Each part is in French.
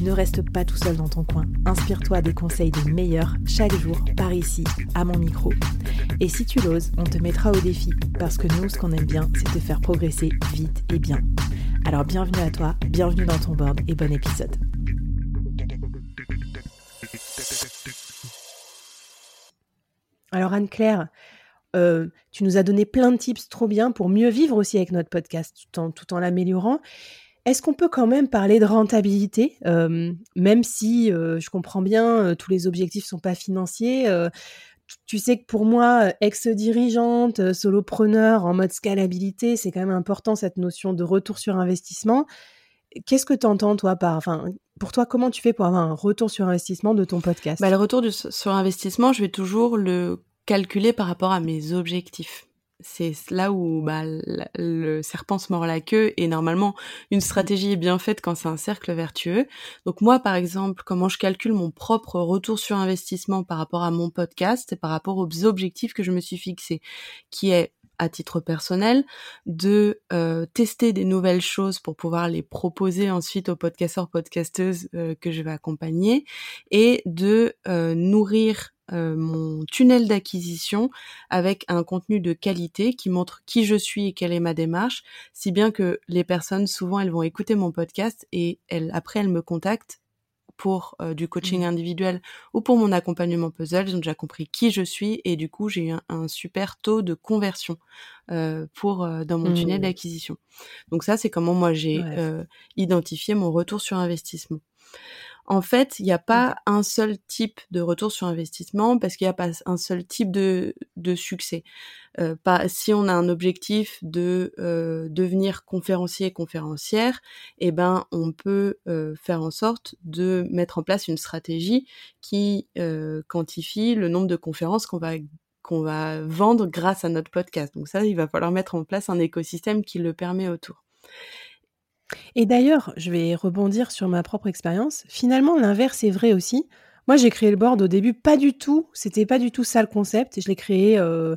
Ne reste pas tout seul dans ton coin. Inspire-toi des conseils des meilleurs chaque jour par ici, à mon micro. Et si tu l'oses, on te mettra au défi parce que nous, ce qu'on aime bien, c'est te faire progresser vite et bien. Alors bienvenue à toi, bienvenue dans ton board et bon épisode. Alors Anne-Claire, euh, tu nous as donné plein de tips trop bien pour mieux vivre aussi avec notre podcast tout en, tout en l'améliorant. Est-ce qu'on peut quand même parler de rentabilité, euh, même si euh, je comprends bien, tous les objectifs sont pas financiers tu sais que pour moi, ex-dirigeante, solopreneur en mode scalabilité, c'est quand même important cette notion de retour sur investissement. Qu'est-ce que tu entends, toi, par. Enfin, pour toi, comment tu fais pour avoir un retour sur investissement de ton podcast? Bah, Le retour sur investissement, je vais toujours le calculer par rapport à mes objectifs c'est là où bah, le serpent se mord la queue et normalement une stratégie est bien faite quand c'est un cercle vertueux. Donc moi par exemple, comment je calcule mon propre retour sur investissement par rapport à mon podcast et par rapport aux objectifs que je me suis fixés, qui est à titre personnel, de euh, tester des nouvelles choses pour pouvoir les proposer ensuite aux podcasteurs, podcasteuses euh, que je vais accompagner, et de euh, nourrir euh, mon tunnel d'acquisition avec un contenu de qualité qui montre qui je suis et quelle est ma démarche, si bien que les personnes souvent elles vont écouter mon podcast et elles après elles me contactent pour euh, du coaching mmh. individuel ou pour mon accompagnement puzzle, ils ont déjà compris qui je suis et du coup j'ai eu un, super taux de conversion euh, pour dans mon tunnel mmh. d'acquisition. Donc ça c'est comment moi j'ai identifié mon retour sur investissement. En fait, il n'y a pas un seul type de retour sur investissement parce qu'il n'y a pas un seul type de, de succès. Euh, pas, si on a un objectif de euh, devenir conférencier conférencière, eh ben on peut euh, faire en sorte de mettre en place une stratégie qui quantifie le nombre de conférences qu'on va qu'on va vendre grâce à notre podcast. Donc ça, il va falloir mettre en place un écosystème qui le permet autour. Et d'ailleurs, je vais rebondir sur ma propre expérience. Finalement, l'inverse est vrai aussi. Moi, j'ai créé le board au début, pas du tout, c'était pas du tout ça le concept. Je l'ai créé euh,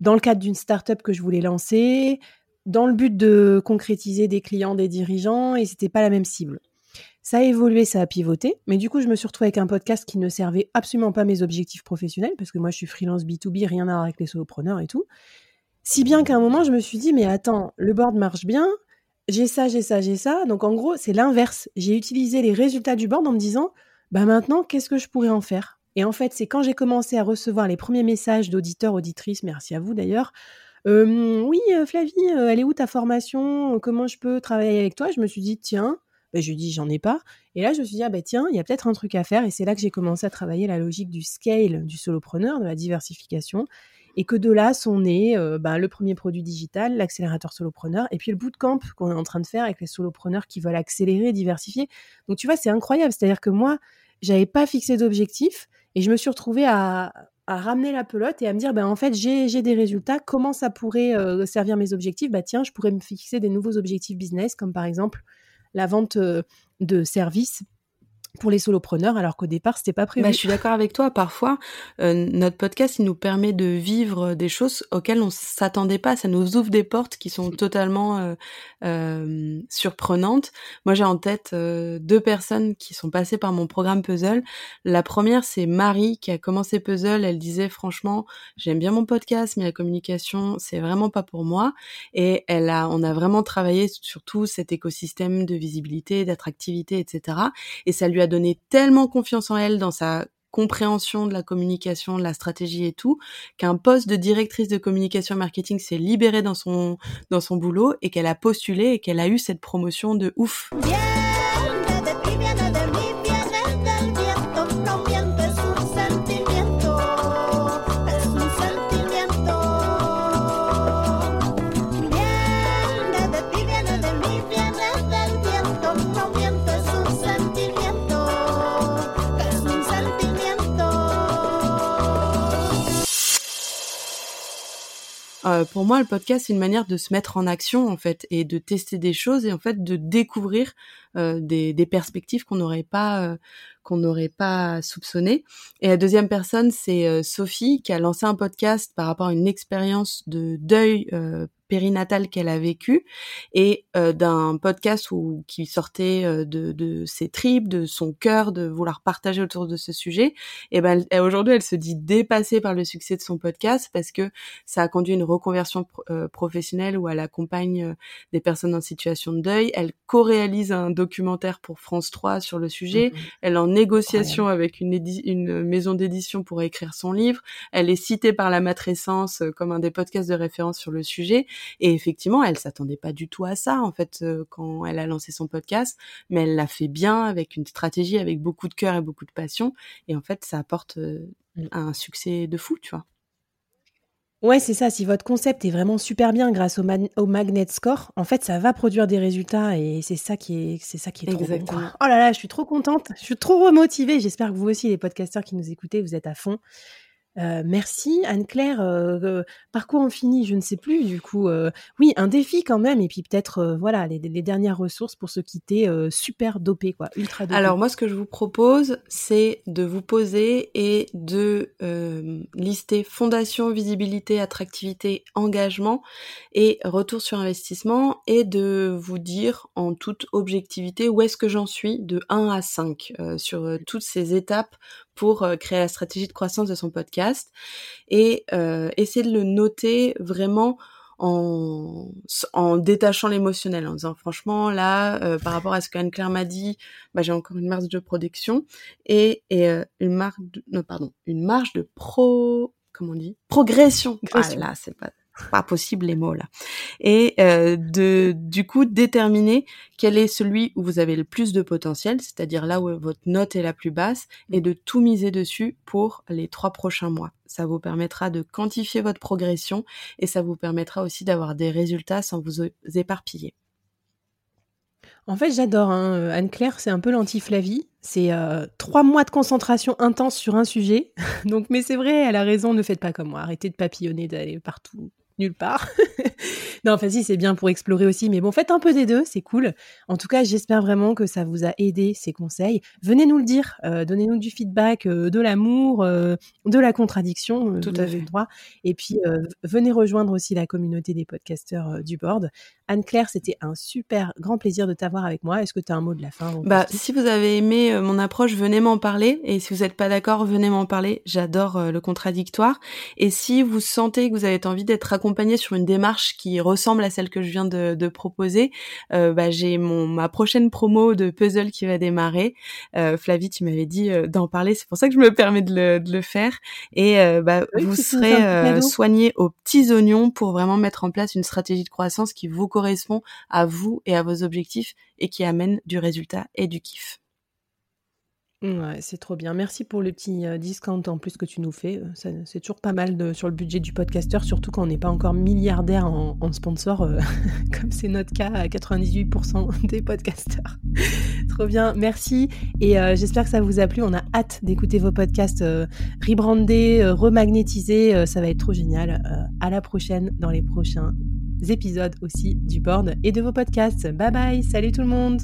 dans le cadre d'une start-up que je voulais lancer, dans le but de concrétiser des clients, des dirigeants, et c'était pas la même cible. Ça a évolué, ça a pivoté, mais du coup, je me suis retrouvée avec un podcast qui ne servait absolument pas mes objectifs professionnels, parce que moi, je suis freelance B2B, rien à voir avec les solopreneurs et tout. Si bien qu'à un moment, je me suis dit, mais attends, le board marche bien, j'ai ça, j'ai ça, j'ai ça. Donc en gros, c'est l'inverse. J'ai utilisé les résultats du board en me disant, bah maintenant, qu'est-ce que je pourrais en faire? Et en fait, c'est quand j'ai commencé à recevoir les premiers messages d'auditeurs, auditrices, merci à vous d'ailleurs. oui, euh, Flavie, euh, elle est où ta formation? Comment je peux travailler avec toi? Je me suis dit, tiens, bah, je lui dis, j'en ai pas. Et là, je me suis dit, ah bah tiens, il y a peut-être un truc à faire. Et c'est là que j'ai commencé à travailler la logique du scale, du solopreneur, de la diversification et que de là sont nés euh, bah, le premier produit digital, l'accélérateur solopreneur, et puis le bootcamp qu'on est en train de faire avec les solopreneurs qui veulent accélérer, diversifier. Donc tu vois, c'est incroyable. C'est-à-dire que moi, j'avais pas fixé d'objectif et je me suis retrouvée à, ramener la pelote et à me dire, ben en fait, j'ai des résultats. Comment ça pourrait euh, servir mes objectifs? Bah tiens, je pourrais me fixer des nouveaux objectifs business, comme par exemple la vente euh, de services pour les solopreneurs, alors qu'au départ, c'était pas prévu. Bah, je suis d'accord avec toi. Parfois, euh, notre podcast, il nous permet de vivre des choses auxquelles on s'attendait pas. Ça nous ouvre des portes qui sont totalement euh, euh, surprenantes. Moi, j'ai en tête euh, deux personnes qui sont passées par mon programme Puzzle. La première, c'est Marie qui a commencé Puzzle. Elle disait franchement, j'aime bien mon podcast, mais la communication, c'est vraiment pas pour moi. Et elle a, on a vraiment travaillé sur tout cet écosystème de visibilité, d'attractivité, etc. Et ça lui a donné tellement confiance en elle dans sa compréhension de la communication, de la stratégie et tout, qu'un poste de directrice de communication marketing s'est libéré dans son dans son boulot et qu'elle a postulé et qu'elle a eu cette promotion de ouf. Euh, pour moi, le podcast, c'est une manière de se mettre en action, en fait, et de tester des choses et en fait de découvrir euh, des, perspectives qu'on n'aurait pas euh, qu'on n'aurait pas soupçonnées. Et la deuxième personne, c'est Sophie, qui a lancé un podcast par rapport à une expérience de deuil périnatale qu'elle a vécu et euh, d'un podcast où qui sortait euh, de, de, ses tripes, de son cœur, de vouloir partager autour de ce sujet. Et ben aujourd'hui, elle se dit dépassée par le succès de son podcast parce que ça a conduit à une reconversion euh, professionnelle où elle accompagne des personnes en situation de deuil. Elle co-réalise un documentaire pour France 3 sur le sujet. Mmh elle est en négociation avec une, une maison d'édition pour écrire son livre. Elle est citée par la matrescence comme un des podcasts de référence sur le sujet. Et effectivement, elle s'attendait pas du tout à ça en fait euh, quand elle a lancé son podcast, mais elle l'a fait bien avec une stratégie, avec beaucoup de cœur et beaucoup de passion. Et en fait, ça apporte euh, mmh. un succès de fou, tu vois. Ouais, c'est ça. Si votre concept est vraiment super bien grâce au, au, Magnet Score, en fait, ça va produire des résultats et c'est ça qui est, c'est ça qui est trop bon. Oh là là, je suis trop contente. Je suis trop remotivée. J'espère que vous aussi, les podcasteurs qui nous écoutez, vous êtes à fond. Euh, merci Anne-Claire. Euh, euh, par quoi on finit Je ne sais plus. Du coup, oui, un défi quand même. Et puis peut-être, voilà, les, dernières ressources pour se quitter super dopé, quoi, ultra dopé. Alors moi, ce que je vous propose, c'est de vous poser et de lister fondation, visibilité, attractivité, engagement et retour sur investissement et de vous dire en toute objectivité où est-ce que j'en suis de 1 à 5 sur toutes ces étapes pour euh, créer la stratégie de croissance de son podcast et euh, essayer de le noter vraiment en, en détachant l'émotionnel, en disant franchement là, euh, par rapport à ce qu'Anne-Claire m'a dit, bah, j'ai encore une marge de production et, et euh, une marge, de, non pardon, une marge de pro, comment on dit, progression. Ah là, c'est pas pas possible les mots là. Et euh, de du coup déterminer quel est celui où vous avez le plus de potentiel, c'est-à-dire là où votre note est la plus basse, et de tout miser dessus pour les trois prochains mois. Ça vous permettra de quantifier votre progression et ça vous permettra aussi d'avoir des résultats sans vous éparpiller. En fait, j'adore. Hein. Euh, Anne-Claire, c'est un peu l'anti-Flavie. C'est euh, trois mois de concentration intense sur un sujet. Donc, mais c'est vrai, elle a raison. Ne faites pas comme moi. Arrêtez de papillonner, d'aller partout nulle part. non, enfin si, c'est bien pour explorer aussi, mais bon, faites un peu des deux, c'est cool. En tout cas, j'espère vraiment que ça vous a aidé ces conseils. Venez nous le dire, euh, donnez-nous du feedback, euh, de l'amour, euh, de la contradiction, tout à fait droit. Et puis venez rejoindre aussi la communauté des podcasteurs du board. Anne-Claire, c'était un super grand plaisir de t'avoir avec moi. Est-ce que tu as un mot de la fin Bah, si vous avez aimé mon approche, venez m'en parler. Et si vous n'êtes pas d'accord, venez m'en parler. J'adore le contradictoire. Et si vous sentez que vous avez envie d'être accompagné sur une démarche qui ressemble à celle que je viens de, de proposer, euh, bah, j'ai mon ma prochaine promo de puzzle qui va démarrer. Euh, Flavie, tu m'avais dit euh, d'en parler, c'est pour ça que je me permets de le, de le faire. Et euh, bah, vous serez euh, soigné aux petits oignons pour vraiment mettre en place une stratégie de croissance qui vous correspond à vous et à vos objectifs et qui amène du résultat et du kiff. C'est trop bien. Merci pour le petit euh, discount en plus que tu nous fais. Euh, c'est toujours pas mal sur le budget du podcasteur, surtout quand on n'est pas encore milliardaire en, sponsor, euh, comme c'est notre cas à 98% des podcasteurs. trop bien, merci. Et j'espère que ça vous a plu. On a hâte d'écouter vos podcasts rebrandés, remagnétisés. ça va être trop génial. à la prochaine dans les prochains épisodes aussi du board et de vos podcasts. Bye bye, salut tout le monde